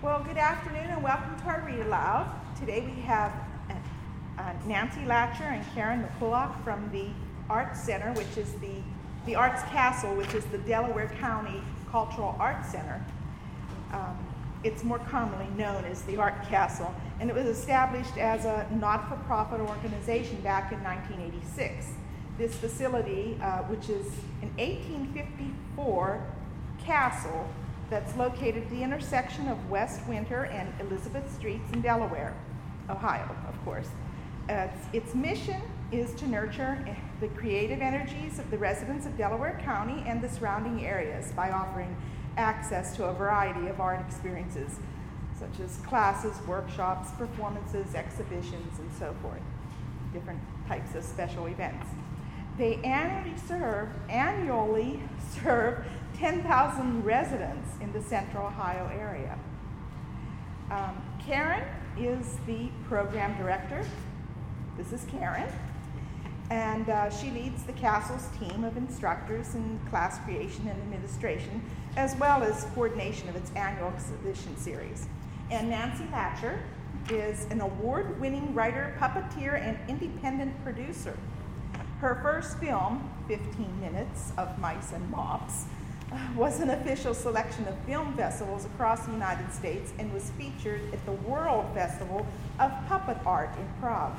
Well, good afternoon and welcome to our Read Aloud. Today we have uh, Nancy Lacher and Karen McCulloch from the Arts Center, which is the, the Arts Castle, which is the Delaware County Cultural Arts Center. Um, it's more commonly known as the Art Castle, and it was established as a not for profit organization back in 1986. This facility, uh, which is an 1854 castle, that's located at the intersection of West Winter and Elizabeth Streets in Delaware, Ohio, of course. Uh, its, mission is to nurture the creative energies of the residents of Delaware County and the surrounding areas by offering access to a variety of art experiences, such as classes, workshops, performances, exhibitions, and so forth, different types of special events. They annually serve, annually serve 10,000 residents in the central Ohio area. Um, Karen is the program director. This is Karen. And uh, she leads the castle's team of instructors in class creation and administration, as well as coordination of its annual exhibition series. And Nancy Thatcher is an award winning writer, puppeteer, and independent producer. Her first film, 15 Minutes of Mice and Mops, was an official selection of film festivals across the United States and was featured at the World Festival of Puppet Art in Prague.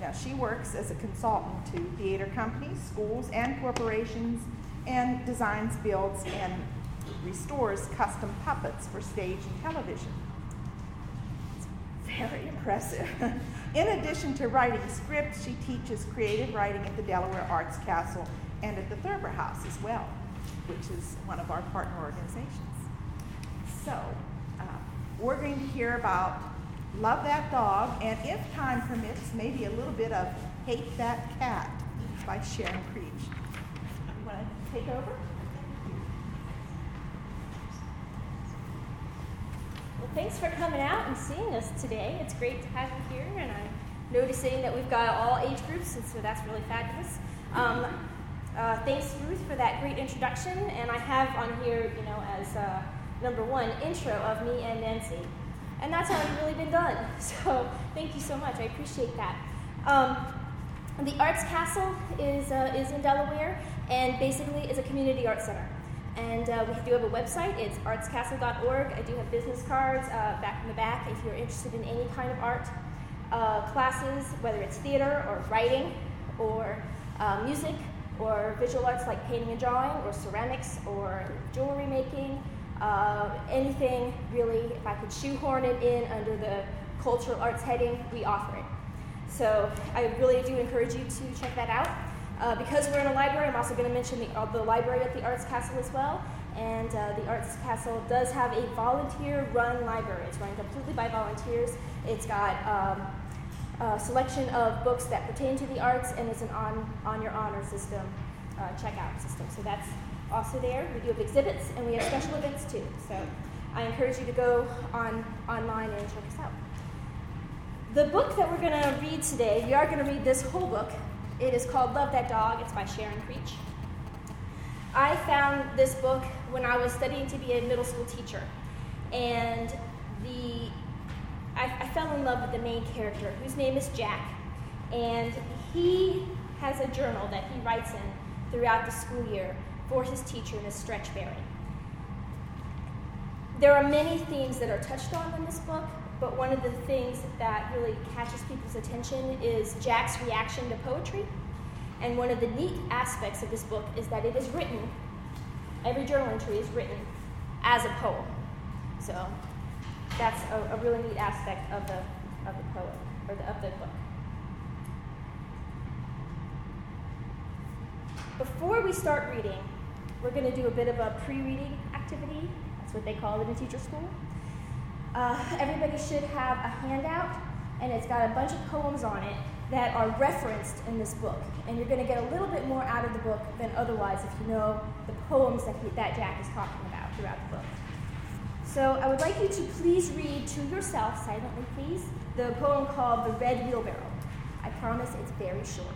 Now, she works as a consultant to theater companies, schools, and corporations, and designs, builds, and restores custom puppets for stage and television. It's very impressive. In addition to writing scripts, she teaches creative writing at the Delaware Arts Castle and at the Thurber House as well which is one of our partner organizations. So, uh, we're going to hear about Love That Dog, and if time permits, maybe a little bit of Hate That Cat by Sharon Creech. You want to take over? Well, thanks for coming out and seeing us today. It's great to have you here, and I'm noticing that we've got all age groups, and so that's really fabulous. Um, uh, thanks, Ruth, for that great introduction. And I have on here, you know, as uh, number one, intro of me and Nancy. And that's already really been done. So thank you so much. I appreciate that. Um, the Arts Castle is, uh, is in Delaware and basically is a community arts center. And uh, we do have a website. It's artscastle.org. I do have business cards uh, back in the back if you're interested in any kind of art uh, classes, whether it's theater or writing or music or visual arts like painting and drawing, or ceramics, or jewelry making, uh, anything really, if I could shoehorn it in under the cultural arts heading, we offer it. So I really do encourage you to check that out. Uh, because we're in a library, I'm also going to mention the, uh, the library at the Arts Castle as well. And uh, the Arts Castle does have a volunteer run library. It's run completely by volunteers. It's got um, uh, selection of books that pertain to the arts, and it's an on, on your honor system, uh, checkout system. So that's also there. We do have exhibits, and we have special events too. So I encourage you to go on online and check us out. The book that we're going to read today, we are going to read this whole book. It is called Love That Dog. It's by Sharon Creech. I found this book when I was studying to be a middle school teacher. And the I, I fell in love with the main character, whose name is Jack. And he has a journal that he writes in throughout the school year for his teacher, Miss Stretchberry. There are many themes that are touched on in this book, but one of the things that really catches people's attention is Jack's reaction to poetry. And one of the neat aspects of this book is that it is written, every journal entry is written as a poem. So that's a, a really neat aspect of the of the poem or the, of the book. Before we start reading, we're going to do a bit of a pre-reading activity. That's what they call it in teacher school. Uh, everybody should have a handout, and it's got a bunch of poems on it that are referenced in this book. And you're going to get a little bit more out of the book than otherwise if you know the poems that, he, that Jack is talking about throughout the book. So I would like you to please read to yourself, silently please, the poem called The Red Wheelbarrow. I promise it's very short.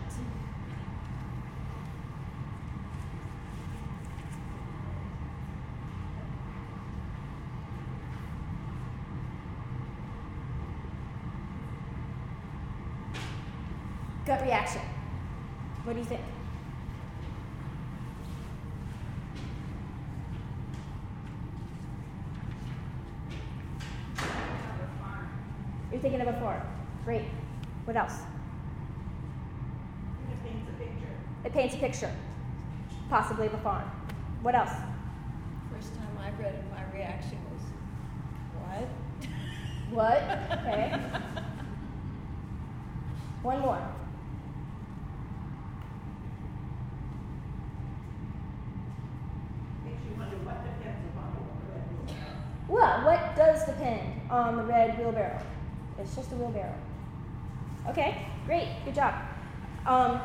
Gut reaction. What do you think? You're thinking of a farm. Great. What else? It paints a picture. It paints a picture, possibly of a farm. What else? First time I read it, my reaction was, what? What? Okay. One more. Makes you wonder what depends upon the red wheelbarrow. Well, what does depend on the red wheelbarrow? It's just a wheelbarrow. Okay, great, good job. Um,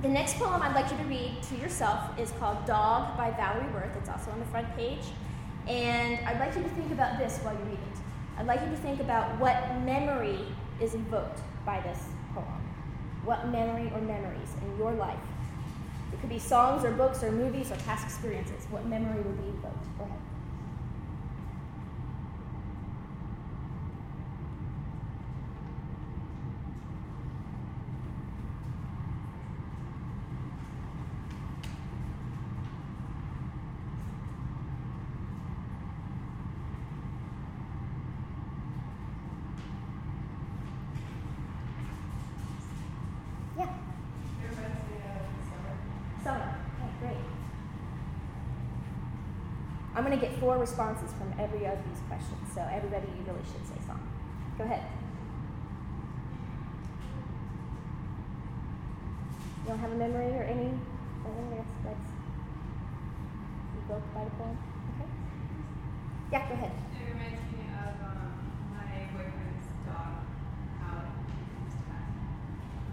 the next poem I'd like you to read to yourself is called Dog by Valerie Worth. It's also on the front page. And I'd like you to think about this while you read it. I'd like you to think about what memory is evoked by this poem. What memory or memories in your life? It could be songs or books or movies or past experiences. What memory would be evoked? Go ahead. Yeah. It reminds me of summer. Summer. Okay, great. I'm going to get four responses from every of these questions, so everybody, you really should say song. Go ahead. You don't have a memory or any that's, that's evoked by the poem? Okay. Yeah, go ahead. It reminds me of um, my boyfriend's dog, how he used to.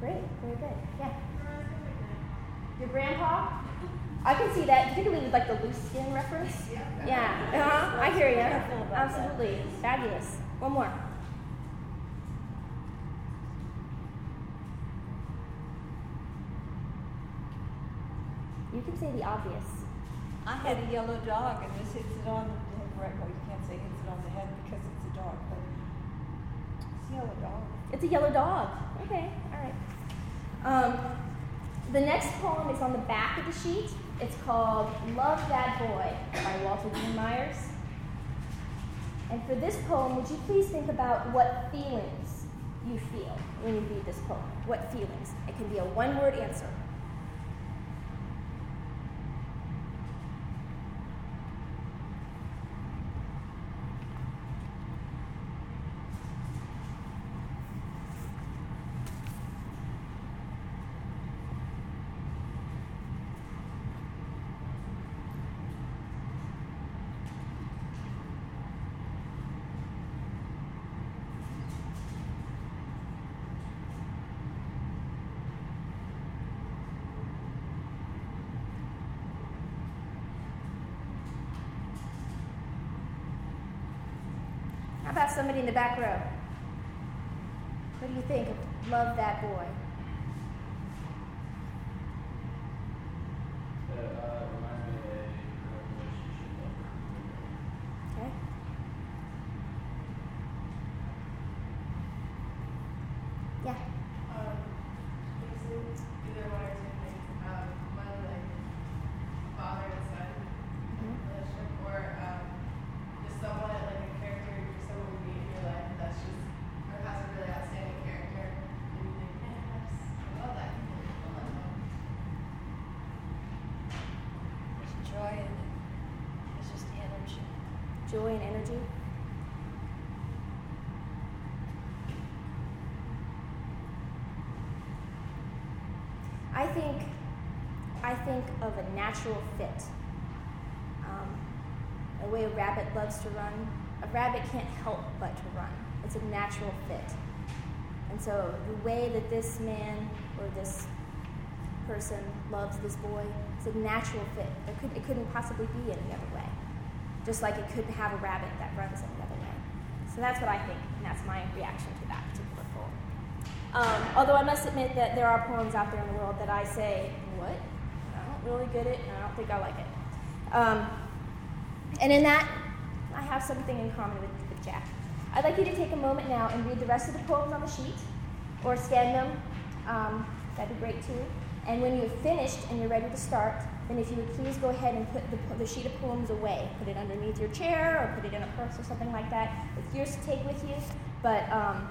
Great, very good. Yeah. It reminds me of my grandpa. Your grandpa? I can see that, particularly with like the loose skin reference. Yeah. Yeah, uh-huh. I hear you. Absolutely. Fabulous. One more. You can say the obvious. I had a yellow dog and this hits it on the head, right, well, you can't say hits it on the head because it's a dog, but it's a yellow dog. It's a yellow dog. Okay, all right. Um, the next poem is on the back of the sheet. It's called Love That Boy by Walter Dean Myers. And for this poem, would you please think about what feelings you feel when you read this poem? What feelings? It can be a one word answer. How about somebody in the back row? What do you think of Love That Boy? Uh, reminds me of a girl relationship of Okay. Yeah. Um, it's either one or two things. Um, one like father and son Mhm. relationship, or um, just someone like a character, just someone you meet in your life that's just or has a really outstanding character, and you think, man, I just I love that. I love that. There's joy in it. It's just energy. Joy and energy. I think, I think of a natural fit. Um, the way a rabbit loves to run, a rabbit can't help but to run. It's a natural fit. And so the way that this man or this person loves this boy is a natural fit. It, could, it couldn't possibly be any other way. Just like it couldn't have a rabbit that runs any other way. So that's what I think, and that's my reaction to that particular poem. Um, although I must admit that there are poems out there in the world that I say, what? Really get it, and I don't think I like it. Um, and in that, I have something in common with, with Jack. I'd like you to take a moment now and read the rest of the poems on the sheet, or scan them, um, that'd be great too. And when you've finished and you're ready to start, then if you would please go ahead and put the, the sheet of poems away. Put it underneath your chair or put it in a purse or something like that. It's yours to take with you, but um,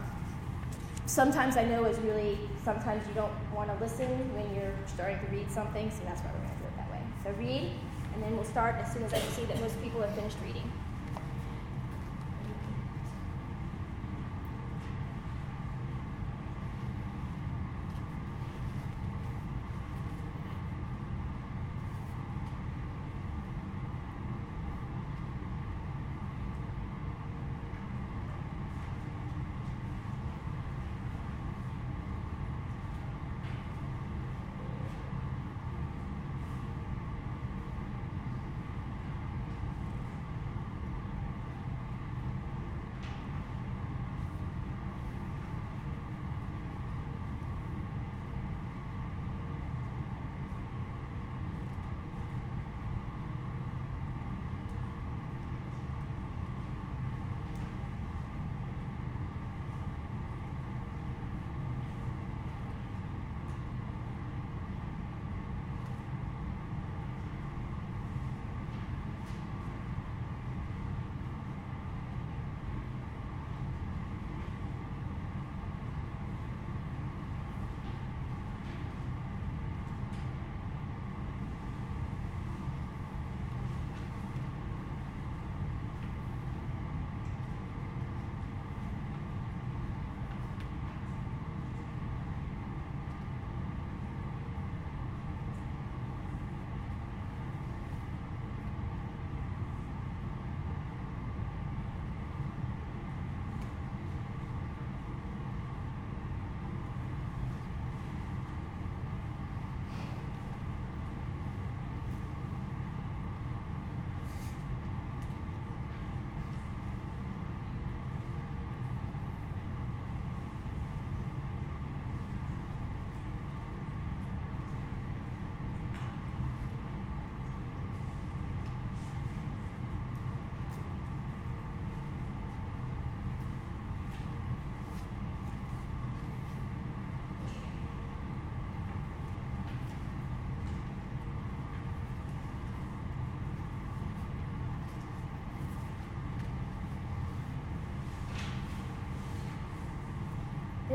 sometimes I know it's really, sometimes you don't want to listen when you're starting to read something, so that's why we're going to do it that way. So read, and then we'll start as soon as I see that most people have finished reading.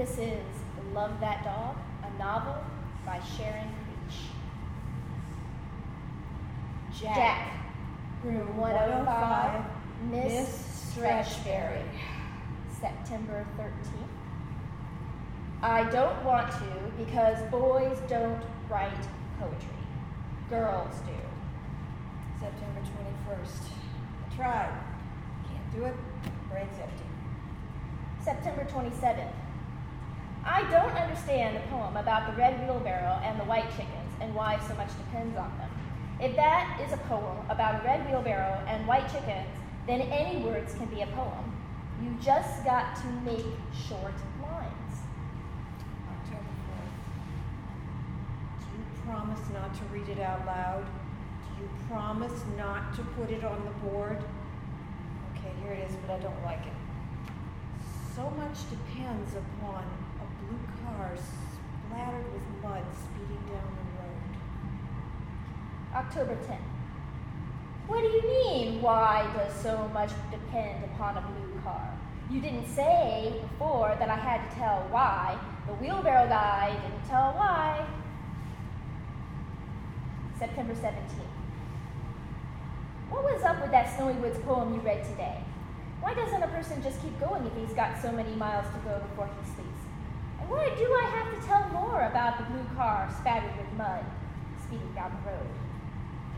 This is Love That Dog, a novel by Sharon Creech. Jack. Jack, room 105, 105, Miss Miss Stretchberry, September 13th. I don't want to because boys don't write poetry. Girls do. September 21st. I tried. Can't do it. Brain's empty. September 27th. I don't understand the poem about the red wheelbarrow and the white chickens and why so much depends on them. If that is a poem about a red wheelbarrow and white chickens, then any words can be a poem. You just got to make short lines. October 4th. Do you promise not to read it out loud? Do you promise not to put it on the board? Okay, here it is, but I don't like it. So much depends upon car splattered with mud speeding down the road. October 10th. What do you mean, why does so much depend upon a blue car? You didn't say before that I had to tell why. The wheelbarrow guy didn't tell why. September 17th. What was up with that Snowy Woods poem you read today? Why doesn't a person just keep going if he's got so many miles to go before he sleeps? Why do I have to tell more about the blue car spattered with mud speeding down the road?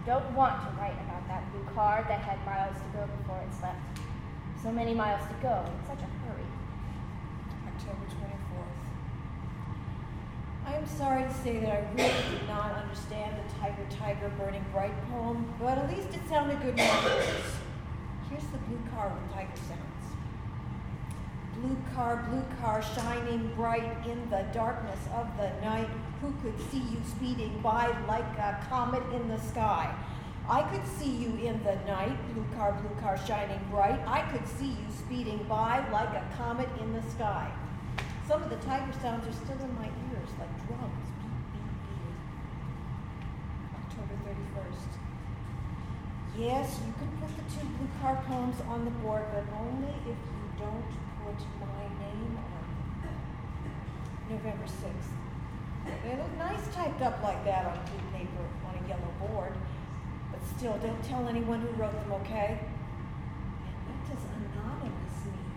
I don't want to write about that blue car that had miles to go before it slept. So many miles to go in such a hurry. October 24th. I am sorry to say that I really did not understand the Tiger Tiger Burning Bright poem, but at least it sounded good. Here's the blue car with tiger sounds. Blue car, blue car, shining bright in the darkness of the night. Who could see you speeding by like a comet in the sky? I could see you in the night, blue car, blue car, shining bright. I could see you speeding by like a comet in the sky. Some of the tiger sounds are still in my ears, like drums. October 31st. Yes, you can put the two blue card poems on the board, but only if you don't put my name on. November 6th. They look nice typed up like that on paper on a yellow board. But still, don't tell anyone who wrote them, okay? And what does anonymous mean?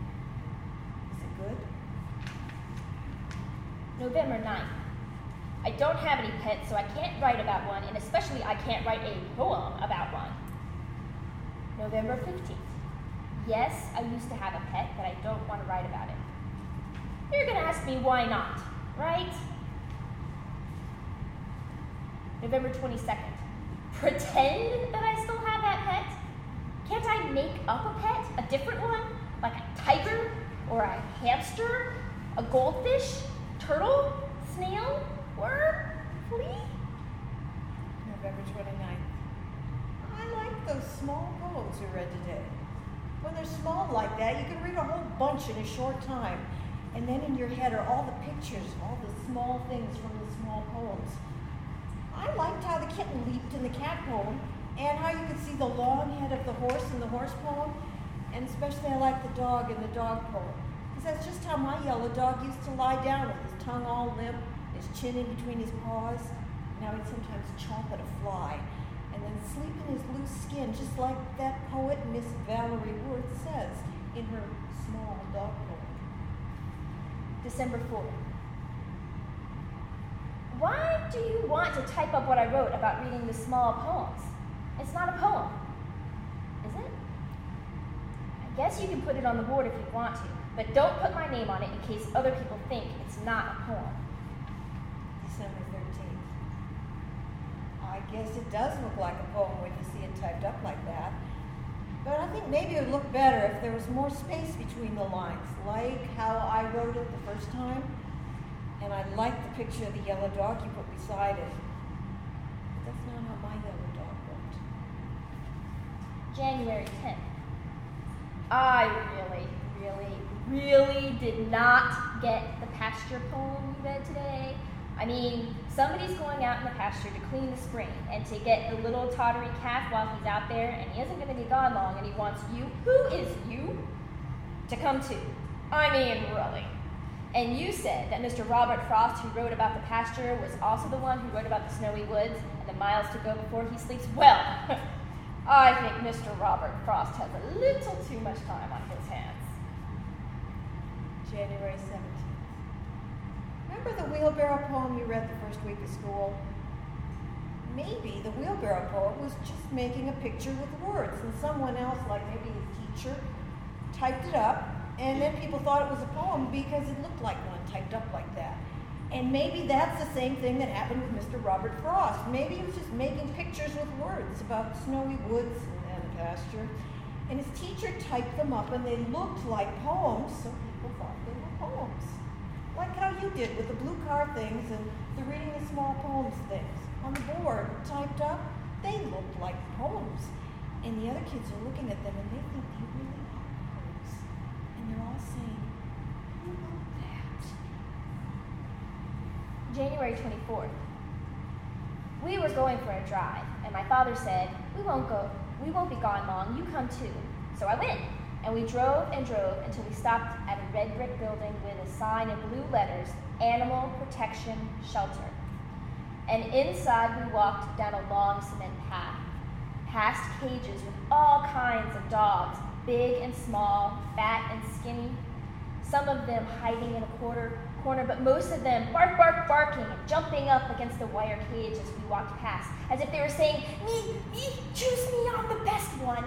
Is it good? November 9th. I don't have any pets, so I can't write about one, and especially I can't write a poem about one. November 15th. Yes, I used to have a pet, but I don't want to write about it. You're going to ask me why not, right? November 22nd. Pretend that I still have that pet? Can't I make up a pet? A different one? Like a tiger? Or a hamster? A goldfish? Turtle? Snail? Worm? Flea? November 29th. I like those small poems you read today. When they're small like that, you can read a whole bunch in a short time. And then in your head are all the pictures, all the small things from the small poems. I liked how the kitten leaped in the cat poem, and how you could see the long head of the horse in the horse poem, and especially I liked the dog in the dog poem. Because that's just how my yellow dog used to lie down with his tongue all limp, his chin in between his paws. Now he'd sometimes chomp at a fly, and then sleep in his loose skin, just like that poet Miss Valerie Worth says in her small dog poem. December 4th. Why do you want to type up what I wrote about reading the small poems? It's not a poem, is it? I guess you can put it on the board if you want to, but don't put my name on it in case other people think it's not a poem. December 13th. I guess it does look like a poem when you see it typed up like that. But I think maybe it would look better if there was more space between the lines, like how I wrote it the first time. And I like the picture of the yellow dog you put beside it. But that's not how my yellow dog looked. January 10th. I really, really, really did not get the pasture poem you read today. I mean, somebody's going out in the pasture to clean the spring and to get the little tottery calf while he's out there, and he isn't going to be gone long, and he wants you, who is you, to come too. I mean, really. And you said that Mr. Robert Frost, who wrote about the pasture, was also the one who wrote about the snowy woods and the miles to go before he sleeps. Well, I think Mr. Robert Frost has a little too much time on his hands. January 17th. Remember the wheelbarrow poem you read the first week of school? Maybe the wheelbarrow poet was just making a picture with words, and someone else, like maybe his teacher, typed it up, and then people thought it was a poem because it looked like one typed up like that. And maybe that's the same thing that happened with Mr. Robert Frost. Maybe he was just making pictures with words about snowy woods and a pasture. And his teacher typed them up and they looked like poems, so people thought they were poems. Like how you did with the blue car things and the reading the small poems things. On the board, typed up, they looked like poems. And the other kids are looking at them and they think they really are poems. And they're all saying, Who wrote that? January 24th. We were going for a drive, and my father said, "We won't go. We won't be gone long. You come too." So I went, and we drove and drove until we stopped at a red brick building with a sign in blue letters, "Animal Protection Shelter." And inside we walked down a long cement path, past cages with all kinds of dogs, big and small, fat and skinny, some of them hiding in a quarter corner, but most of them bark, bark, barking and jumping up against the wire cage as we walked past, as if they were saying, Me, me, choose me, I'm the best one.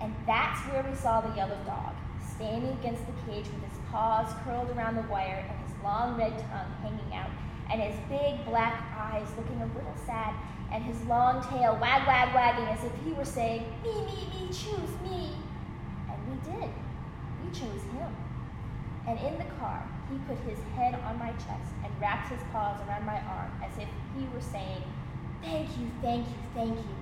And that's where we saw the yellow dog, standing against the cage with his paws curled around the wire and his long red tongue hanging out, and his big black eyes looking a little sad, and his long tail wag, wag, wagging as if he were saying, Me, me, me, choose me. And we did. We chose him. And in the car, he put his head on my chest and wrapped his paws around my arm as if he were saying, Thank you, thank you, thank you.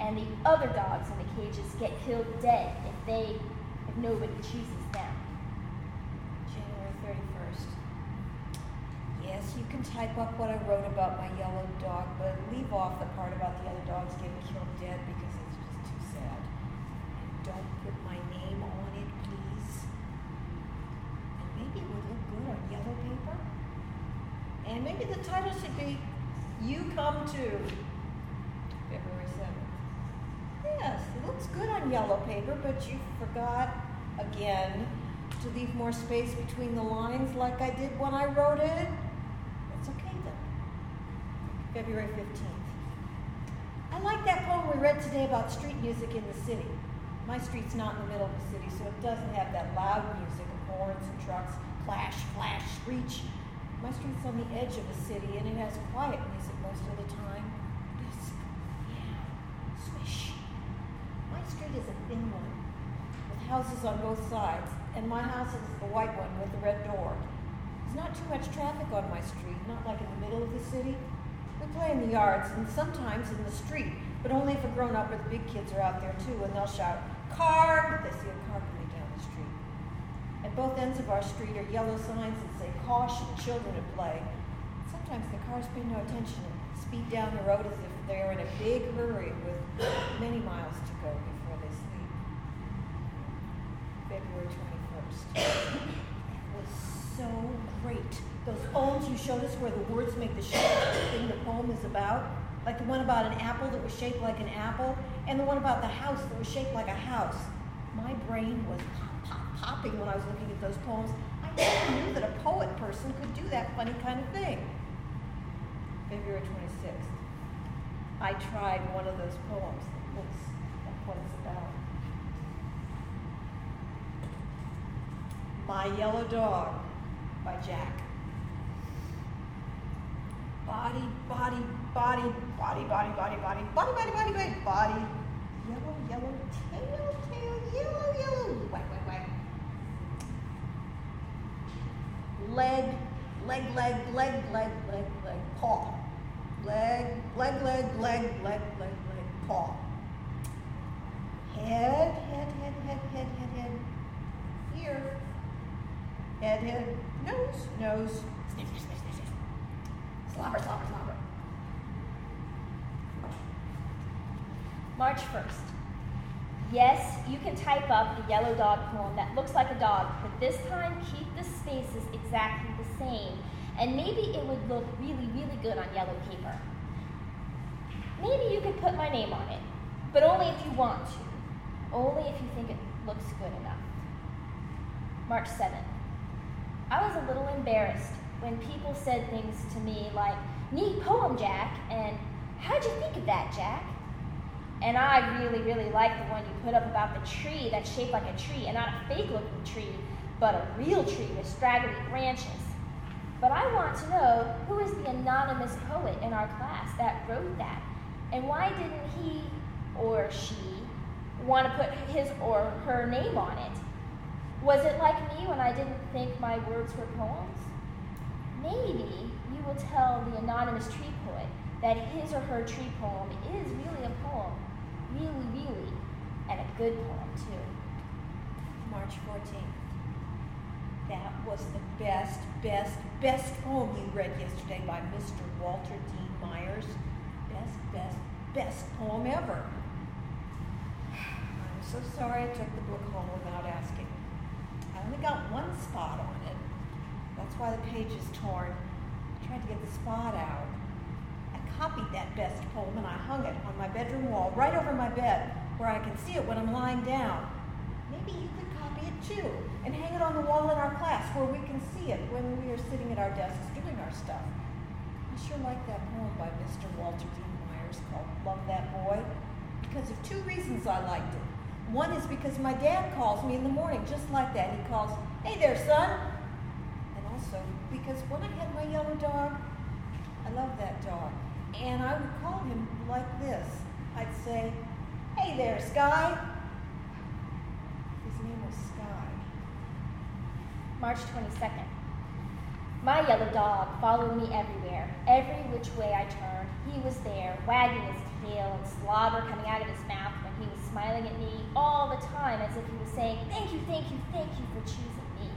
And the other dogs in the cages get killed dead if they if nobody chooses them. January 31st. Yes, you can type up what I wrote about my yellow dog, but leave off the part about the other dogs getting killed dead because it's just too sad. And don't put my name on it, please. And maybe it would look good on yellow paper. And maybe the title should be You Come Too. February 7th. Yes, it looks good on yellow paper, but you forgot again to leave more space between the lines like I did when I wrote it. That's okay though. February 15th. I like that poem we read today about street music in the city. My street's not in the middle of the city, so it doesn't have that loud music of horns and trucks, clash, flash, screech. My street's on the edge of the city, and it has quiet music most of the time. Whisp, meow, swish. Street is a thin one, with houses on both sides, and my house is the white one with the red door. There's not too much traffic on my street, not like in the middle of the city. We play in the yards and sometimes in the street, but only if a grown up or the big kids are out there too, and they'll shout, Car! if they see a car coming down the street. At both ends of our street are yellow signs that say caution, children at play. Sometimes the cars pay no attention and speed down the road as if they're in a big hurry with many miles to go before they sleep. February 21st. It was so great. Those poems you showed us where the words make the shape of the thing the poem is about, like the one about an apple that was shaped like an apple, and the one about the house that was shaped like a house. My brain was pop, pop, popping when I was looking at those poems. I never knew that a poet person could do that funny kind of thing. February 26th. I tried one of those poems that looks like what it's about. My Yellow Dog by Jack. Body, body, body, body, body, body, body, body, body, body, body, body. Yellow, yellow, tail, tail, yellow, yellow. Whack, whack, whack. Leg, leg, leg, leg, leg, leg, leg, paw. Leg, leg, leg, leg, leg, leg, leg, paw. Head, head, head, head, head, head, head. Ear. Head, head, nose, nose. Sniff, sniff, sniff, sniff. Slobber, slobber, slobber. March 1st. Yes, you can type up the yellow dog poem that looks like a dog, but this time keep the spaces exactly the same. And maybe it would look really, really good on yellow paper. Maybe you could put my name on it, but only if you want to. Only if you think it looks good enough. March 7th. I was a little embarrassed when people said things to me like, neat poem, Jack, and how'd you think of that, Jack? And I really, really like the one you put up about the tree that's shaped like a tree, and not a fake looking tree, but a real tree with straggly branches. But I want to know who is the anonymous poet in our class that wrote that? And why didn't he or she want to put his or her name on it? Was it like me when I didn't think my words were poems? Maybe you will tell the anonymous tree poet that his or her tree poem is really a poem, really, really, and a good poem too. March 14th. That was the best, best, best poem you read yesterday by Mr. Walter Dean Myers. Best, best, best poem ever. I'm so sorry I took the book home without asking. I only got one spot on it. That's why the page is torn. I tried to get the spot out. I copied that best poem and I hung it on my bedroom wall right over my bed where I can see it when I'm lying down. Maybe you could copy it too and hang it on the wall in our class where we can see it when we are sitting at our desks doing our stuff. I sure like that poem by Mr. Walter Dean Myers called Love That Boy because of two reasons I liked it. One is because my dad calls me in the morning just like that. He calls, Hey there, son. And also because when I had my yellow dog, I love that dog. And I would call him like this. I'd say, Hey there, Sky. His name was Sky. March 22nd. My yellow dog followed me everywhere, every which way I turned. He was there, wagging his tail and slobber coming out of his mouth he was smiling at me all the time as if he was saying, Thank you, thank you, thank you for choosing me.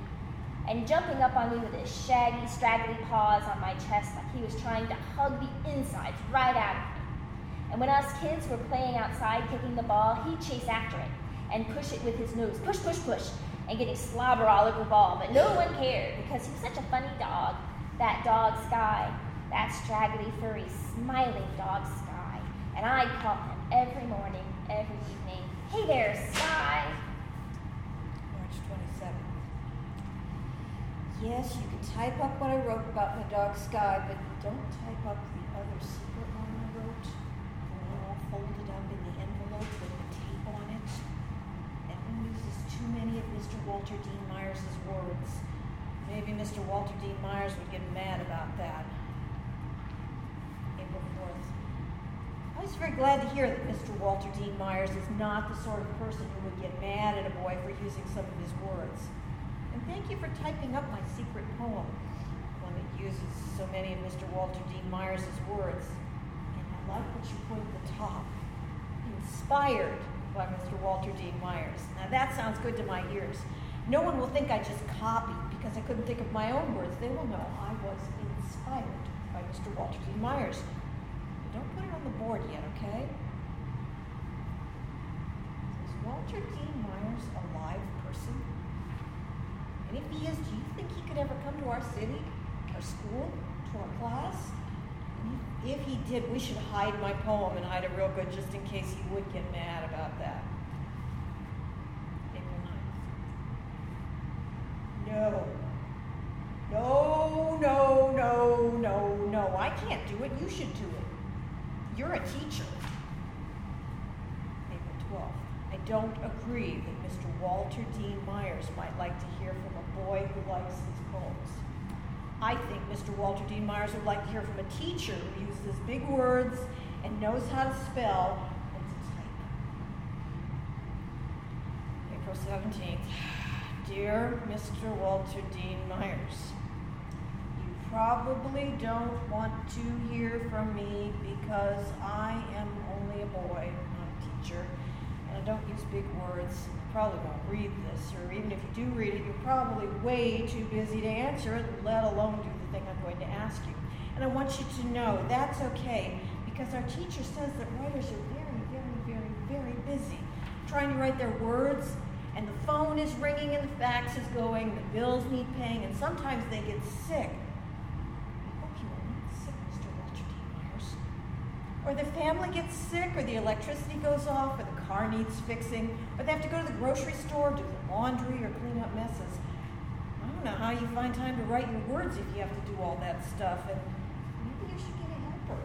and jumping up on me with his shaggy, straggly paws on my chest like he was trying to hug the insides right out of me. And when us kids were playing outside kicking the ball, he'd chase after it and push it with his nose, push, push, push, and getting slobber all over the ball. But no one cared because he was such a funny dog. That dog Sky, that straggly, furry, smiling dog Sky. And I'd call him every morning, every evening. Hey there, Sky. March 27th. Yes, you can type up what I wrote about my dog Sky, but don't type up the other secret one I wrote. The one all folded up in the envelope with the tape on it. One uses too many of Mr. Walter Dean Myers' words. Maybe Mr. Walter Dean Myers would get mad about that. April 4th. I was very glad to hear that Mr. Walter Dean Myers is not the sort of person who would get mad at a boy for using some of his words. And thank you for typing up my secret poem, one that uses so many of Mr. Walter Dean Myers' words. And I like what you put at the top. Inspired by Mr. Walter Dean Myers. Now that sounds good to my ears. No one will think I just copied because I couldn't think of my own words. They will know I was inspired by Mr. Walter Dean Myers. But don't put it on the board yet, okay? Is Walter Dean Myers a live person? And if he is, do you think he could ever come to our city, our school, to our class? If he did, we should hide my poem and hide it real good just in case he would get mad about that. April 9th. No. No, no, no, no, no. I can't do it. You should do it. You're a teacher. April 12th. I don't agree that Mr. Walter Dean Myers might like to hear from a boy who likes his poems. I think Mr. Walter Dean Myers would like to hear from a teacher who uses big words and knows how to spell and to type. April 17th. Dear Mr. Walter Dean Myers, probably don't want to hear from me because I am only a boy, not a teacher, and I don't use big words. You probably won't read this, or even if you do read it, you're probably way too busy to answer it, let alone do the thing I'm going to ask you. And I want you to know that's okay because our teacher says that writers are very, very, very, very busy trying to write their words, and the phone is ringing and the fax is going, the bills need paying, and sometimes they get sick. I hope you are not sick, Mr. Walter D. Myers. Or the family gets sick, or the electricity goes off, or the car needs fixing, or they have to go to the grocery store, do the laundry, or clean up messes. I don't know how you find time to write your words if you have to do all that stuff, and maybe you should get a helper.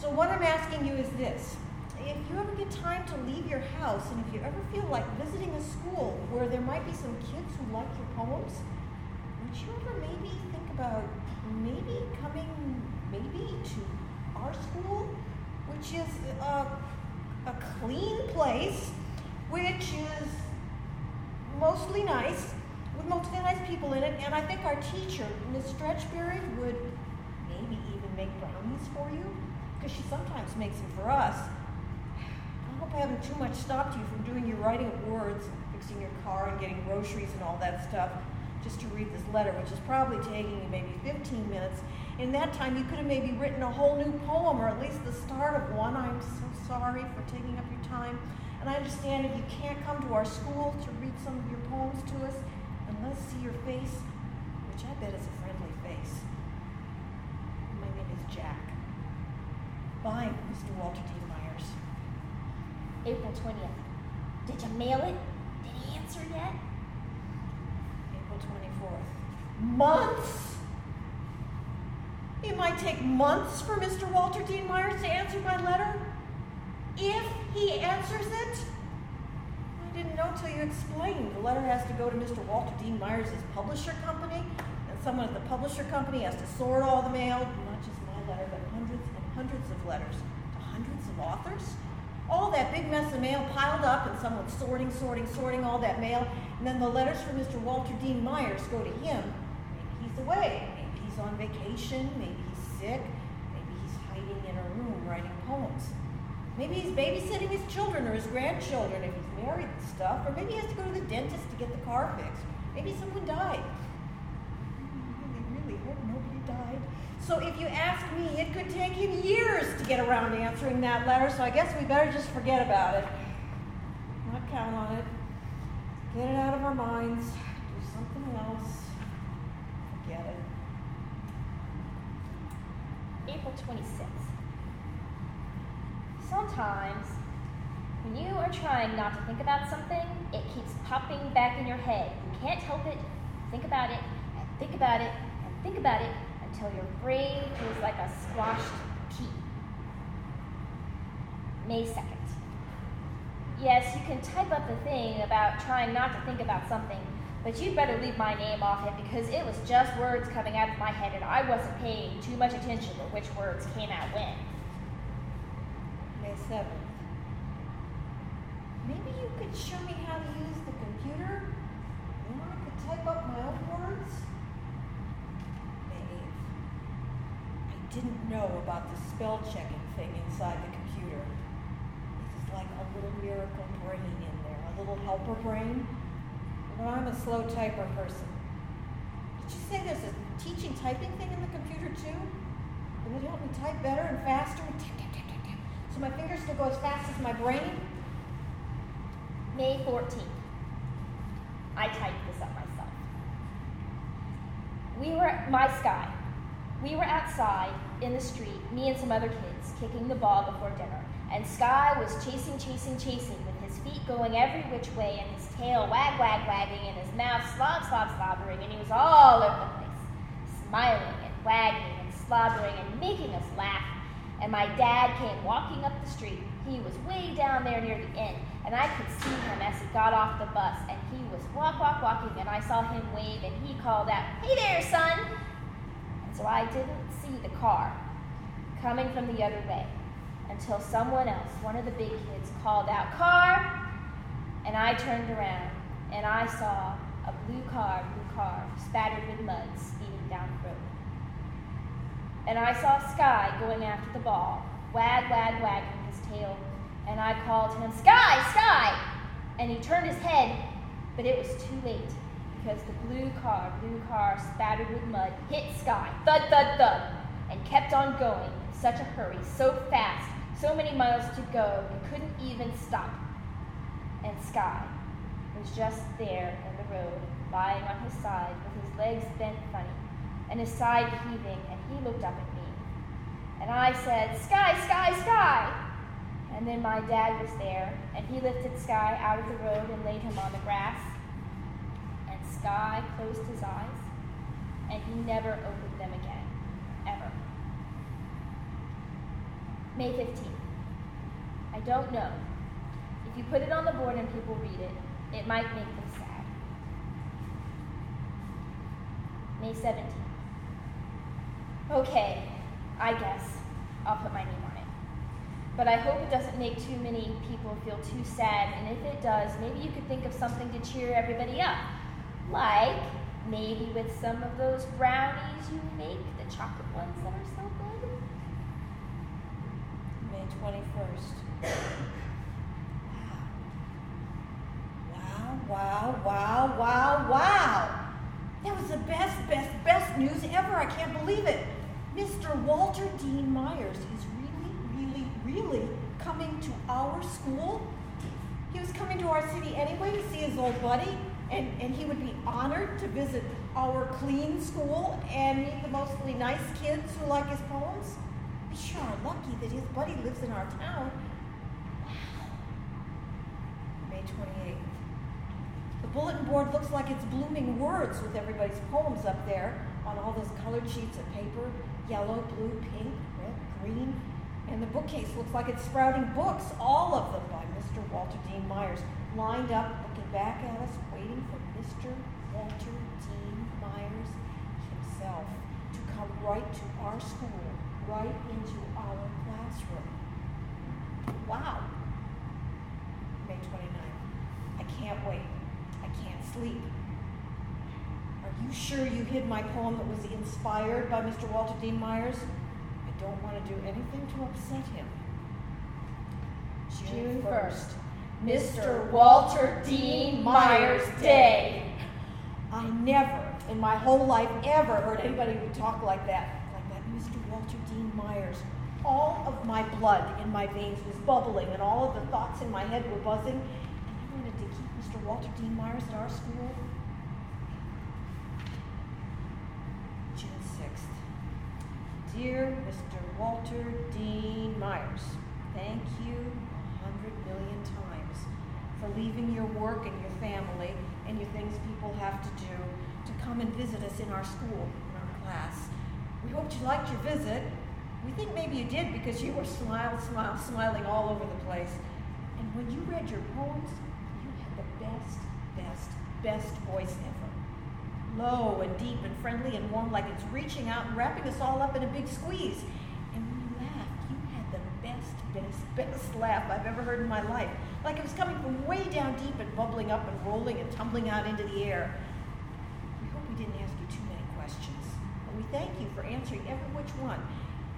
So, what I'm asking you is this if you ever get time to leave your house, and if you ever feel like visiting a school where there might be some kids who like your poems, would you ever maybe think about maybe coming maybe to our school, which is a, a clean place, which is mostly nice, with mostly nice people in it, and I think our teacher, Miss Stretchberry, would maybe even make brownies for you, because she sometimes makes them for us. I hope I haven't too much stopped you from doing your writing of words, fixing your car, and getting groceries and all that stuff, just to read this letter, which is probably taking you maybe 15 minutes. In that time, you could have maybe written a whole new poem, or at least the start of one. I'm so sorry for taking up your time. And I understand if you can't come to our school to read some of your poems to us, and let's see your face, which I bet is a friendly face. My name is Jack. Bye, Mr. Walter D. Myers. April 20th. Did you mail it? Did he answer yet? April 24th. Months? It might take months for Mr. Walter Dean Myers to answer my letter. If he answers it, I didn't know till you explained. The letter has to go to Mr. Walter Dean Myers' publisher company, and someone at the publisher company has to sort all the mail, not just my letter, but hundreds and hundreds of letters to hundreds of authors. All that big mess of mail piled up, and someone sorting, sorting, sorting all that mail, and then the letters from Mr. Walter Dean Myers go to him. Maybe he's away, on vacation, maybe he's sick, maybe he's hiding in a room writing poems. Maybe he's babysitting his children or his grandchildren if he's married and stuff, or maybe he has to go to the dentist to get the car fixed. Maybe someone died. Really hope nobody died. So if you ask me, it could take him years to get around to answering that letter, so I guess we better just forget about it. Not count on it. Get it out of our minds. Do something else. Forget it. April 26th. Sometimes, when you are trying not to think about something, it keeps popping back in your head. You can't help it. Think about it, and think about it, and think about it until your brain feels like a squashed pea. May 2nd. Yes, you can type up the thing about trying not to think about something, but you'd better leave my name off it because it was just words coming out of my head and I wasn't paying too much attention to which words came out when. May 7th. Maybe you could show me how to use the computer? Then I could type up my own words? May 8th. I didn't know about the spell checking thing inside the computer. This is like a little miracle brain in there, a little helper brain. But I'm a slow typer person. Did you say there's a teaching typing thing in the computer too? It help me type better and faster? So my fingers can go as fast as my brain? May 14th. I typed this up myself. We were, at my sky. We were outside in the street, me and some other kids, kicking the ball before dinner. And Sky was chasing, chasing, chasing, feet going every which way, and his tail wag, wag, wagging, and his mouth slob, slob, slobbering, and he was all over the place, smiling and wagging and slobbering and making us laugh. And my dad came walking up the street. He was way down there near the end, and I could see him as he got off the bus, and he was walk, walk, walking, and I saw him wave, and he called out, Hey there, son! And so I didn't see the car coming from the other way until someone else, one of the big kids, called out, Car! And I turned around, and I saw a blue car, blue car, spattered with mud, speeding down the road. And I saw Sky going after the ball, wag, wag, wagging his tail. And I called him, Sky, Sky! And he turned his head, but it was too late because the blue car, blue car, spattered with mud, hit Sky, thud, thud, thud, and kept on going in such a hurry, so fast, so many miles to go, he couldn't even stop. And Sky was just there in the road, lying on his side with his legs bent funny and his side heaving, and he looked up at me. And I said, Sky, Sky, Sky! And then my dad was there, and he lifted Sky out of the road and laid him on the grass. And Sky closed his eyes, and he never opened them again, ever. May 15th. I don't know. If you put it on the board and people read it, it might make them sad. May 17th. Okay, I guess I'll put my name on it. But I hope it doesn't make too many people feel too sad, and if it does, maybe you could think of something to cheer everybody up. Like maybe with some of those brownies you make, the chocolate ones that are so good. May 21st. Wow. Wow, wow, wow. That was the best, best, best news ever. I can't believe it. Mr. Walter Dean Myers is really, really, really coming to our school. He was coming to our city anyway to see his old buddy, and, and he would be honored to visit our clean school and meet the mostly nice kids who like his poems. We sure are lucky that his buddy lives in our town. Wow. May 28th. Bulletin board looks like it's blooming words with everybody's poems up there on all those colored sheets of paper yellow, blue, pink, red, green. And the bookcase looks like it's sprouting books, all of them by Mr. Walter Dean Myers, lined up, looking back at us, waiting for Mr. Walter Dean Myers himself to come right to our school, right into our classroom. Wow. May 29th. I can't wait. I can't sleep. Are you sure you hid my poem that was inspired by Mr. Walter Dean Myers? I don't want to do anything to upset him. June 1st, Mr. Walter Dean Myers Day. I never, in my whole life, ever heard anybody who talk like that, like that Mr. Walter Dean Myers. All of my blood in my veins was bubbling, and all of the thoughts in my head were buzzing. And I wanted to keep Mr. Walter Dean Myers at our school. June 6th. Dear Mr. Walter Dean Myers, thank you a hundred million times for leaving your work and your family and your things people have to do to come and visit us in our school, in our class. We hoped you liked your visit. We think maybe you did because you were smile, smile, smiling all over the place. And when you read your poems, best, best, voice ever. Low and deep and friendly and warm, like it's reaching out and wrapping us all up in a big squeeze. And when you laughed, you had the best, best, best laugh I've ever heard in my life. Like it was coming from way down deep and bubbling up and rolling and tumbling out into the air. We hope we didn't ask you too many questions. But we thank you for answering every which one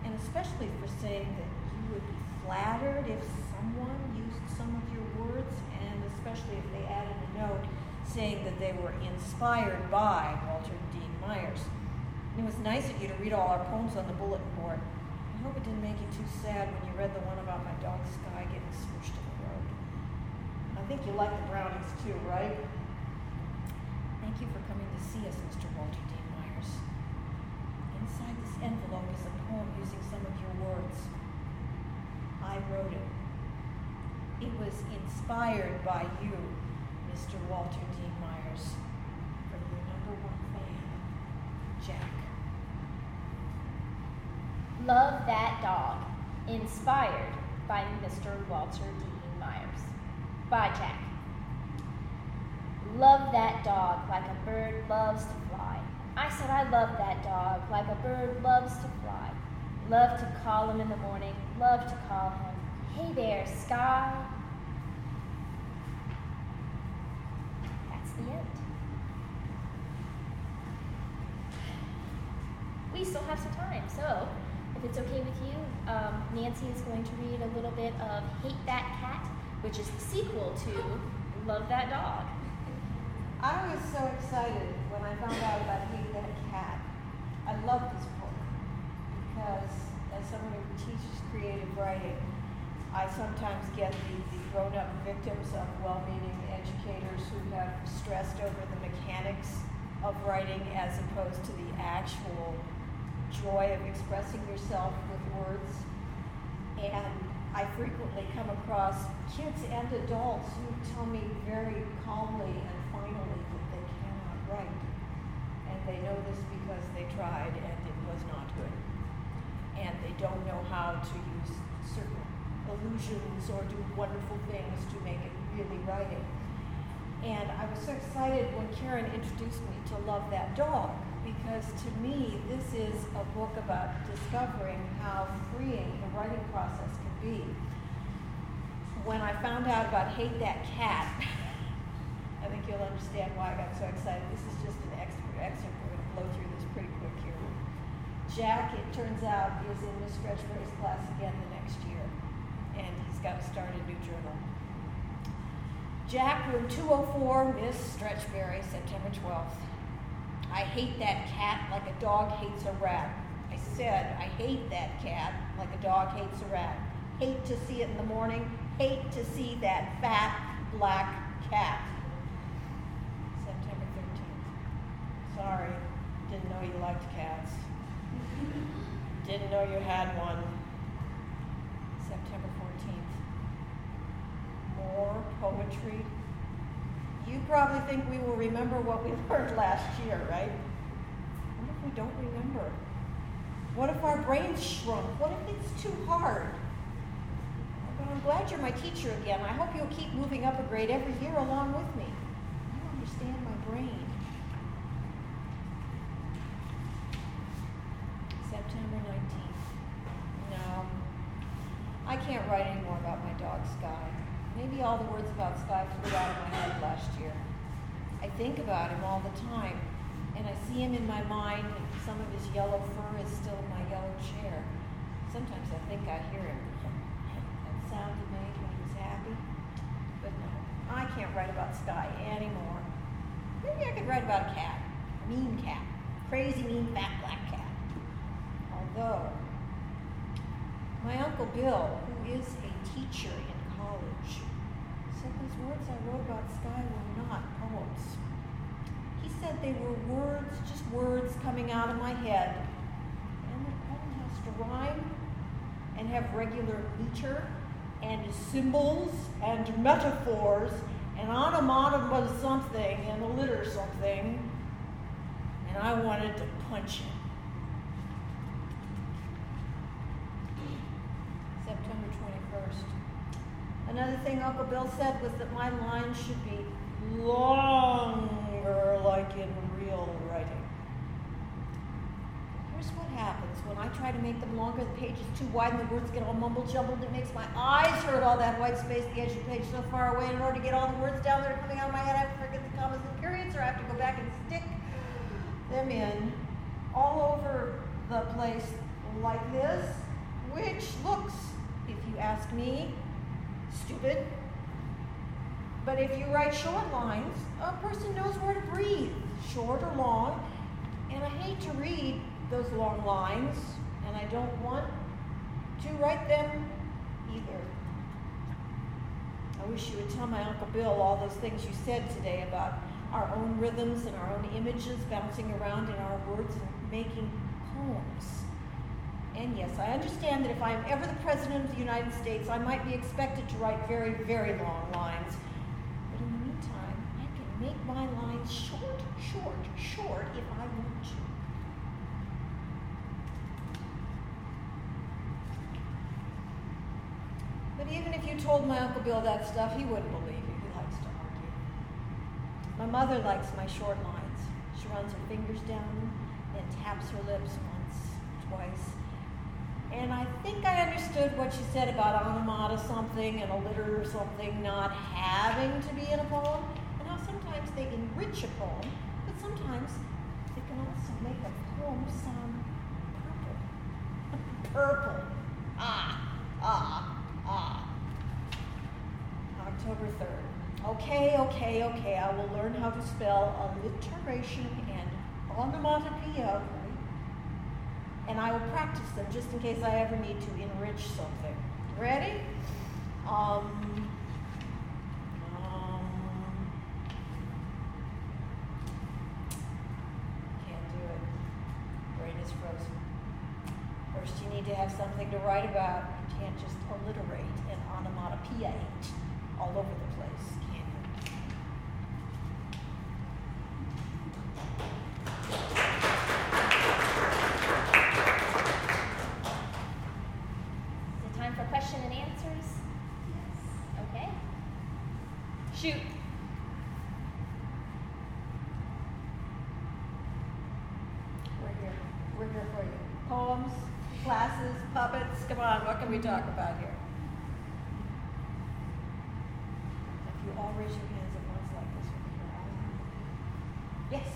and especially for saying that you would be flattered if someone used some of your words, and especially if they added a note saying that they were inspired by Walter Dean Myers. It was nice of you to read all our poems on the bulletin board. I hope it didn't make you too sad when you read the one about my dog Sky getting smushed in the road. I think you like the brownies too, right? Thank you for coming to see us, Mr. Walter Dean Myers. Inside this envelope is a poem using some of your words. I wrote it. It was inspired by you, Mr. Walter Dean Myers, from your number one fan, Jack. Love That Dog, inspired by Mr. Walter D. Myers. By Jack. Love that dog like a bird loves to fly. I said I love that dog like a bird loves to fly. Love to call him in the morning, love to call him, hey there, Sky. The end. We still have some time, so if it's okay with you, um, Nancy is going to read a little bit of Hate That Cat, which is the sequel to Love That Dog. I was so excited when I found out about Hate That Cat. I love this book because as someone who teaches creative writing, I sometimes get the, the grown-up victims of well-meaning educators who have stressed over the mechanics of writing as opposed to the actual joy of expressing yourself with words. And I frequently come across kids and adults who tell me very calmly and finally that they cannot write. And they know this because they tried and it was not good. And they don't know how to use certain illusions or do wonderful things to make it really writing. And I was so excited when Karen introduced me to Love That Dog because to me, this is a book about discovering how freeing the writing process can be. When I found out about Hate That Cat, I think you'll understand why I got so excited. This is just an extra excerpt. We're going to blow through this pretty quick here. Jack, it turns out, is in Miss Stretchberry's class again the next year, and he's got to start a new journal. Jack, room 204, Miss Stretchberry, September 12th. I hate that cat like a dog hates a rat. I said, I hate that cat like a dog hates a rat. Hate to see it in the morning. Hate to see that fat black cat. September 13th. Sorry, didn't know you liked cats. Didn't know you had one. September 14th. More poetry. You probably think we will remember what we learned last year, right? What if we don't remember? What if our brains shrunk? What if it's too hard? But I'm glad you're my teacher again. I hope you'll keep moving up a grade every year along with me. You understand my brain. September 19th. No, I can't write anymore about my dog Sky. All the words about Sky flew out of my head last year. I think about him all the time, and I see him in my mind, and some of his yellow fur is still in my yellow chair. Sometimes I think I hear him. That sound he made when he was happy. But no, I can't write about Sky anymore. maybe I could write about a cat, a mean cat, crazy, mean, fat, black cat. Although, my Uncle Bill, who is a teacher in college, said those words I wrote about Sky were not poems. He said they were words, just words coming out of my head. And the poem has to rhyme and have regular meter and symbols and metaphors and onomatopoeia something and alliter something. And I wanted to punch him. September 21st. Another thing Uncle Bill said was that my lines should be longer, like in real writing. Here's what happens when I try to make them longer, the page is too wide and the words get all mumble jumbled. It makes my eyes hurt all that white space, the edge of the page so far away. In order to get all the words down that are coming out of my head, I have to forget the commas and periods, or I have to go back and stick them in all over the place like this, which looks, if you ask me, stupid. But if you write short lines, a person knows where to breathe, short or long. And I hate to read those long lines, and I don't want to write them either. I wish you would tell my Uncle Bill all those things you said today about our own rhythms and our own images bouncing around in our words and making poems. And yes, I understand that if I am ever the President of the United States, I might be expected to write very, very long lines. But in the meantime, I can make my lines short, short, short if I want to. But even if you told my Uncle Bill that stuff, he wouldn't believe you. He likes to argue. My mother likes my short lines. She runs her fingers down, then taps her lips once, twice. And I think I understood what she said about onomata something and alliter or something not having to be in a poem, and they enrich a poem, but sometimes they can also make a poem sound purple. purple. Ah, ah, ah. October 3rd. Okay, okay, okay, I will learn how to spell alliteration and onomatopoeia and I will practice them just in case I ever need to enrich something. Ready? Um, can't do it. Brain is frozen. First, you need to have something to write about. You can't just alliterate and onomatopoeiate all over the place, can you? Is it time for question and answers? Okay. Shoot. We're here. We're here for you. Poems, classes, puppets. Come on, what can we talk about here? If you all raise your hands at once like this, we can hear all of you. Yes.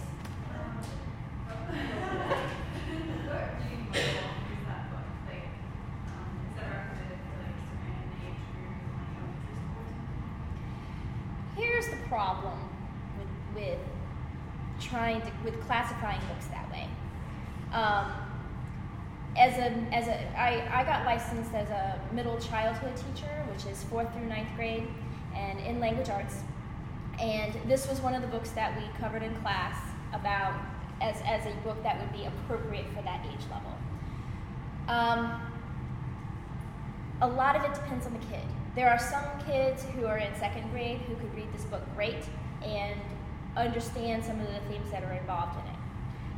What reading level is that book? Like, um, is that recommended for like certain age group, like elementary schools? Here's the problem with, with trying to with classifying books that way. Um, as a as a I, I got licensed as a middle childhood teacher, which is fourth through ninth grade, and in language arts. And this was one of the books that we covered in class about as, as a book that would be appropriate for that age level. Um, a lot of it depends on the kid. There are some kids who are in second grade who could read this book great and understand some of the themes that are involved in it.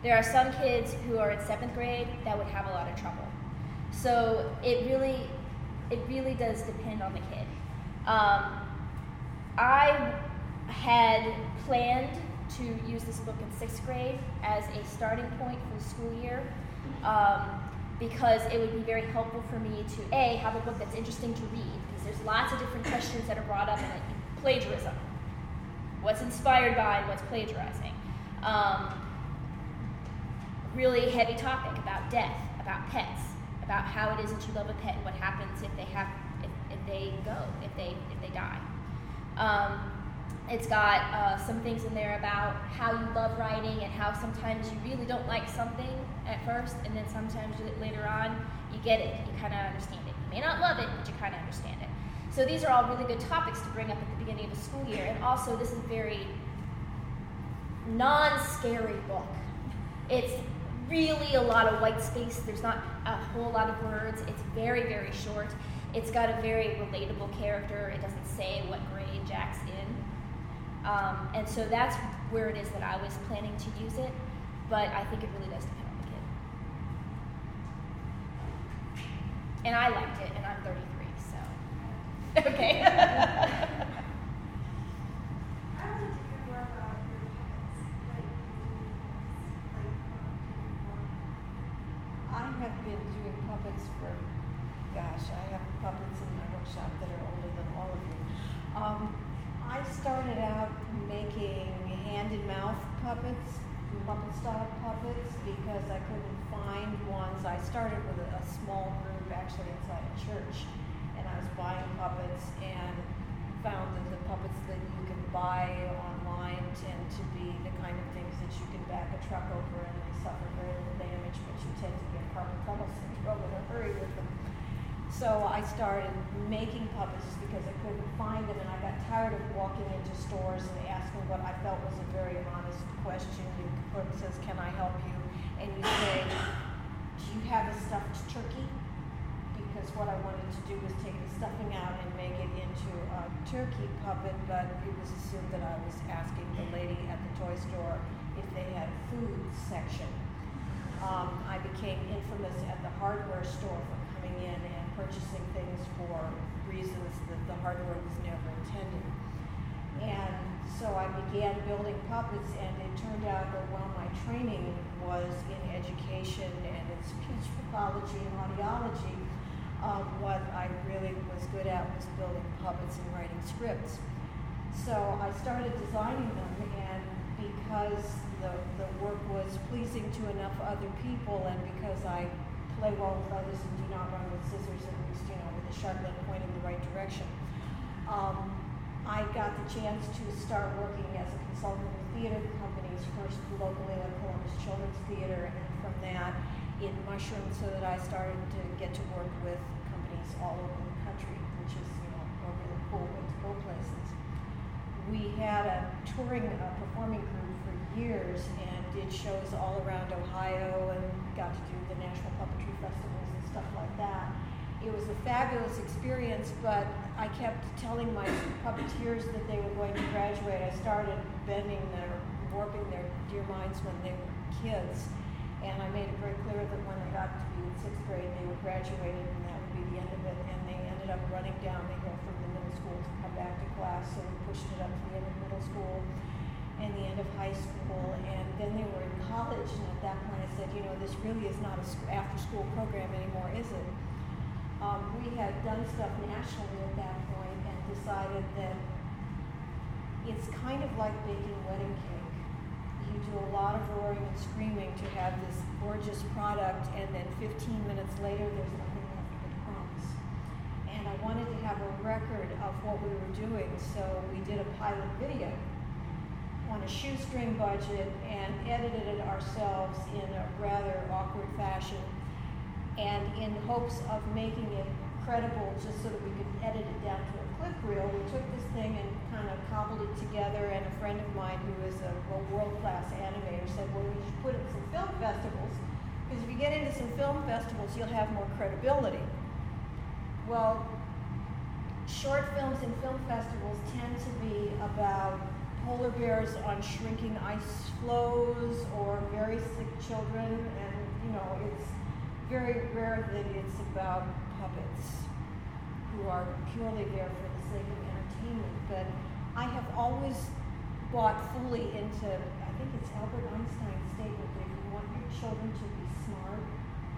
There are some kids who are in seventh grade that would have a lot of trouble. So it really, it really does depend on the kid. Um, I had planned to use this book in sixth grade as a starting point for the school year um, because it would be very helpful for me to a have a book that's interesting to read there's lots of different questions that are brought up in it. Plagiarism, what's inspired by, and what's plagiarizing. Um, really heavy topic about death, about pets, about how it is that you love a pet and what happens if they have if, if they go, if they if they die. Um, it's got uh, some things in there about how you love writing and how sometimes you really don't like something at first, and then sometimes later on you get it, you kind of understand it. You may not love it, but you kind of understand it. So these are all really good topics to bring up at the beginning of a school year, and also this is a very non-scary book. It's really a lot of white space. There's not a whole lot of words. It's very, very short. It's got a very relatable character. It doesn't say what grade Jack's in. Um, and so that's where it is that I was planning to use it, but I think it really does depend on the kid. And I liked it, and I'm 33, so. Okay. I have been doing puppets for, gosh, I have puppets in my workshop that are older than all of you. Um, I started out making hand and mouth puppets, Muppet style puppets, because I couldn't find ones. I started with a, a small group actually inside a church, and I was buying puppets and found that the puppets that you can buy online tend to be the kind of things that you can back a truck over and they suffer very little damage, but you tend to get carpal tunnel syndrome in a hurry with them. So I started making puppets because I couldn't find them, and I got tired of walking into stores and asking what I felt was a very honest question. You put says, "Can I help you?" and you say, "Do you have a stuffed turkey?" Because what I wanted to do was take the stuffing out and make it into a turkey puppet, but it was assumed that I was asking the lady at the toy store if they had a food section. Um, I became infamous at the hardware store for coming in and purchasing things for reasons that the hardware was never intended. And so I began building puppets, and it turned out that while my training was in education and in speech pathology and audiology, um, what I really was good at was building puppets and writing scripts. So I started designing them, and because the, the work was pleasing to enough other people, and because I play well with others and do not run with scissors, at least, you know, with a sharp end pointing the right direction, um, I got the chance to start working as a consultant with theater companies, first locally at Columbus Children's Theater, and from that it mushroomed so that I started to get to work with all over the country, which is, you know, a really cool way to go places we had a touring uh, performing group for years and did shows all around Ohio and got to do the national puppetry festivals and stuff like that. It was a fabulous experience, but I kept telling my puppeteers that they were going to graduate. I started bending their, warping their dear minds when they were kids. And I made it very clear that when they got to be in sixth grade, they were graduating and end of it. And they ended up running down the hill from the middle school to come back to class. So we pushed it up to the end of middle school and the end of high school. And then they were in college. And at that point, I said, you know, this really is not a sc- after school program anymore, is it? Um, we had done stuff nationally at that point and decided that it's kind of like baking wedding cake. You do a lot of roaring and screaming to have this gorgeous product, and then 15 minutes later, there's crumbs. And I wanted to have a record of what we were doing, so we did a pilot video on a shoestring budget and edited it ourselves in a rather awkward fashion and in hopes of making it credible just so that we could edit it down to a clip reel, we took this thing and kind of cobbled it together. And a friend of mine who is a, a world class animator said, Well, we should put it in some film festivals because if you get into some film festivals, you'll have more credibility. Well, short films and film festivals tend to be about polar bears on shrinking ice floes or very sick children, and you know, it's very rare that it's about puppets who are purely there for the sake of entertainment. But I have always bought fully into, I think it's Albert Einstein's statement that if you want your children to be smart,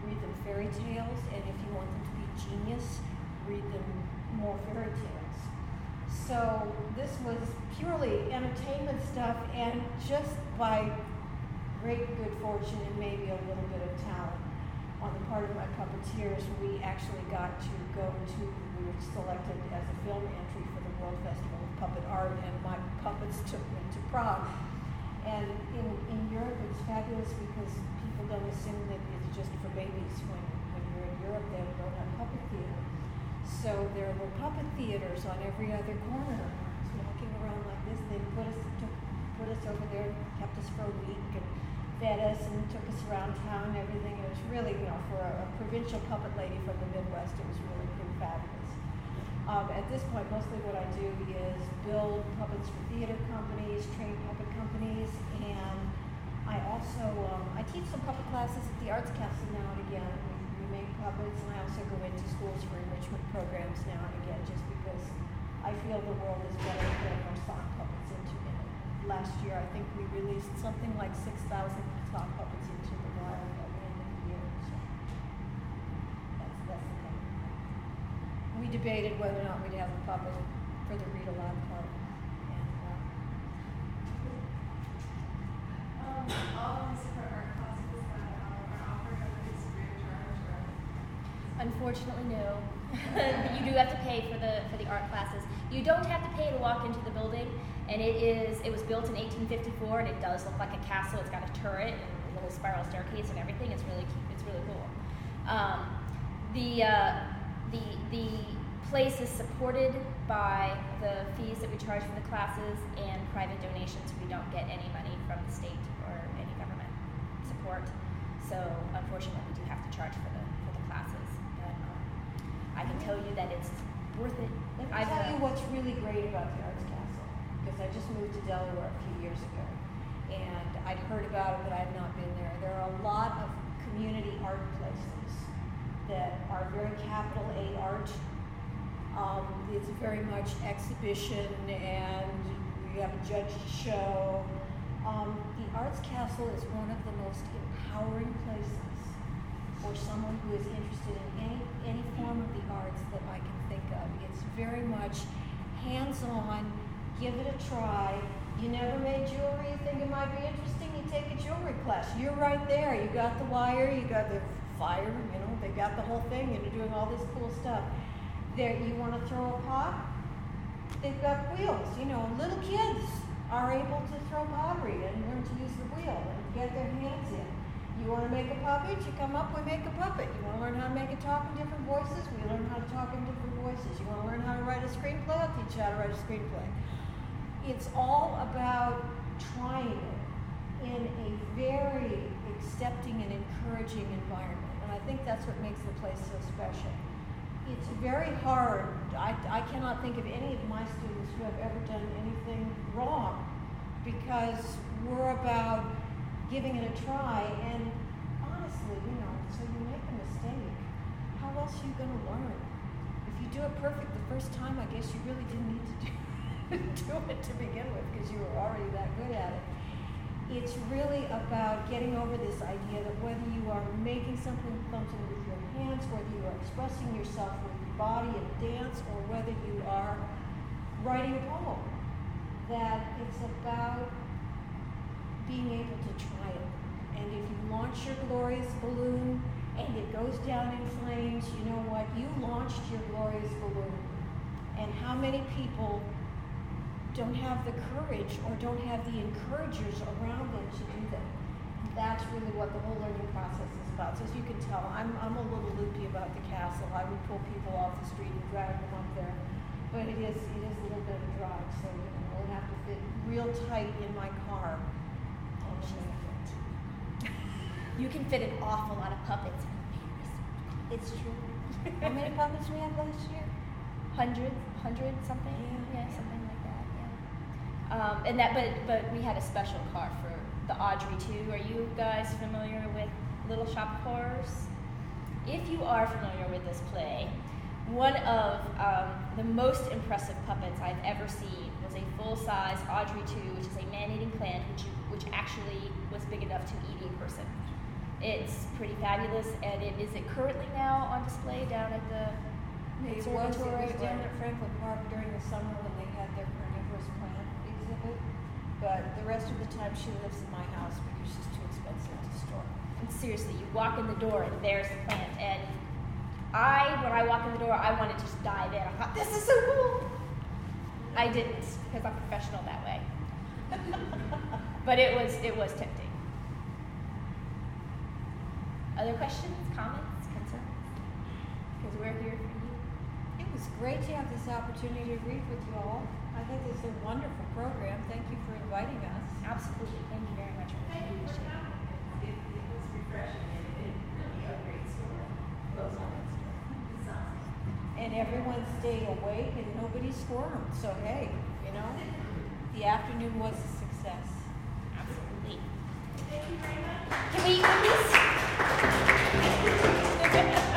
read them fairy tales, and if you want them to be genius, read them more fairy tales. So this was purely entertainment stuff, and just by great good fortune and maybe a little bit of talent on the part of my puppeteers, we actually got to go to, we were selected as a film entry for the World Festival of puppet art, and my puppets took me to Prague. And in, in Europe, it's fabulous because people don't assume that it's just for babies. When, when you're in Europe, they don't have puppet theater. So there were puppet theaters on every other corner. Was walking around like this. They put us took, put us over there, kept us for a week, and fed us and took us around town and everything. It was really, you know, for a, a provincial puppet lady from the Midwest, it was really pretty fabulous. Um, at this point, mostly what I do is build puppets for theater companies, train puppet companies, and I also um, I teach some puppet classes at the Arts Castle now and again. We, we make puppets, and I also go into schools for enrichment programs now and again, just because I feel the world is better putting our sock puppets into it. Last year, I think we released something like 6,000 sock puppets into the wild by the end of the year. So that's, that's the thing. We debated whether or not we'd have a puppet for the read aloud part. And, uh, Um, all of these different art classes that um, are offered are these free of charge or? Unfortunately, no. you do have to pay for the for the art classes. You don't have to pay to walk into the building, and it is it was built in 1854, and it does look like a castle. It's got a turret and a little spiral staircase and everything. It's really it's really cool. Um, the uh, the the place is supported by the fees that we charge for the classes and private donations. We don't get any money from the state or any government support. So unfortunately, we do have to charge for the for the classes. But um, I can tell you that it's worth it. Let me I've, tell you what's really great about the Arts Castle, because I just moved to Delaware a few years ago, and I'd heard about it, but I'd not been there. There are a lot of community art places that are very capital A art. Um, it's very much exhibition, and we have a judged show. Um, the Arts Castle is one of the most empowering places for someone who is interested in any, any form of the arts that I can think of. It's very much hands-on, give it a try. You never made jewelry, you think it might be interesting, you take a jewelry class. You're right there. You got the wire, you got the fire, you know, they got the whole thing, and you're doing all this cool stuff. There, you want to throw a pot? They've got wheels. You know, little kids are able to throw pottery and learn to use the wheel and get their hands in. You want to make a puppet? You come up, we make a puppet. You want to learn how to make it talk in different voices? We learn how to talk in different voices. You want to learn how to write a screenplay? I'll teach you how to write a screenplay. It's all about trying it in a very accepting and encouraging environment. And I think that's what makes the place so special. It's very hard. I, I cannot think of any of my students who have ever done anything wrong because we're about giving it a try. And honestly, you know, so you make a mistake. How else are you going to learn? If you do it perfect the first time, I guess you really didn't need to do, do it to begin with because you were already that good at it. It's really about getting over this idea that whether you are making something, something with your hands, whether you are expressing yourself with your body in dance, or whether you are writing a poem, that it's about being able to try it. And if you launch your glorious balloon and it goes down in flames, you know what? You launched your glorious balloon. And how many people don't have the courage or don't have the encouragers around them to do that? That's really what the whole learning process is about. So as you can tell, I'm, I'm a little loopy about the castle. I would pull people off the street and drag them up there. But it is, it is a little bit of a drive, so you know, it'll have to fit real tight in my car. You can fit an awful lot of puppets in Prius. It's true. How many puppets we have last year? Hundred, hundred something. Yeah. Yeah, something like that. Yeah. Um, and that, but but we had a special car for the Audrey 2. Are you guys familiar with Little Shop of Horrors? If you are familiar with this play, one of um, the most impressive puppets I've ever seen was a full-size Audrey 2, which is a man-eating plant, which you, which actually was big enough to eat a person. It's pretty fabulous, and it is it currently now on display down at the It was, it was down at Franklin Park during the summer when they had their carnivorous plant exhibit. But the rest of the time she lives in my house because she's too expensive to store. And seriously, you walk in the door and there's the plant. And I, when I walk in the door, I want to just dive in. I thought, this is so cool. I didn't because I'm professional that way. but it was it was tempting. Other questions, comments, concerns? Because we're here for you. It was great to have this opportunity to read with you all. I think this is a wonderful program. Thank you for inviting us. Absolutely. Thank you very much. I really appreciate it. It, it was refreshing and it really a great story. Goes on that story. It sounds And everyone stayed awake and nobody squirmed. So hey, you know, the afternoon was a success thank Can we please?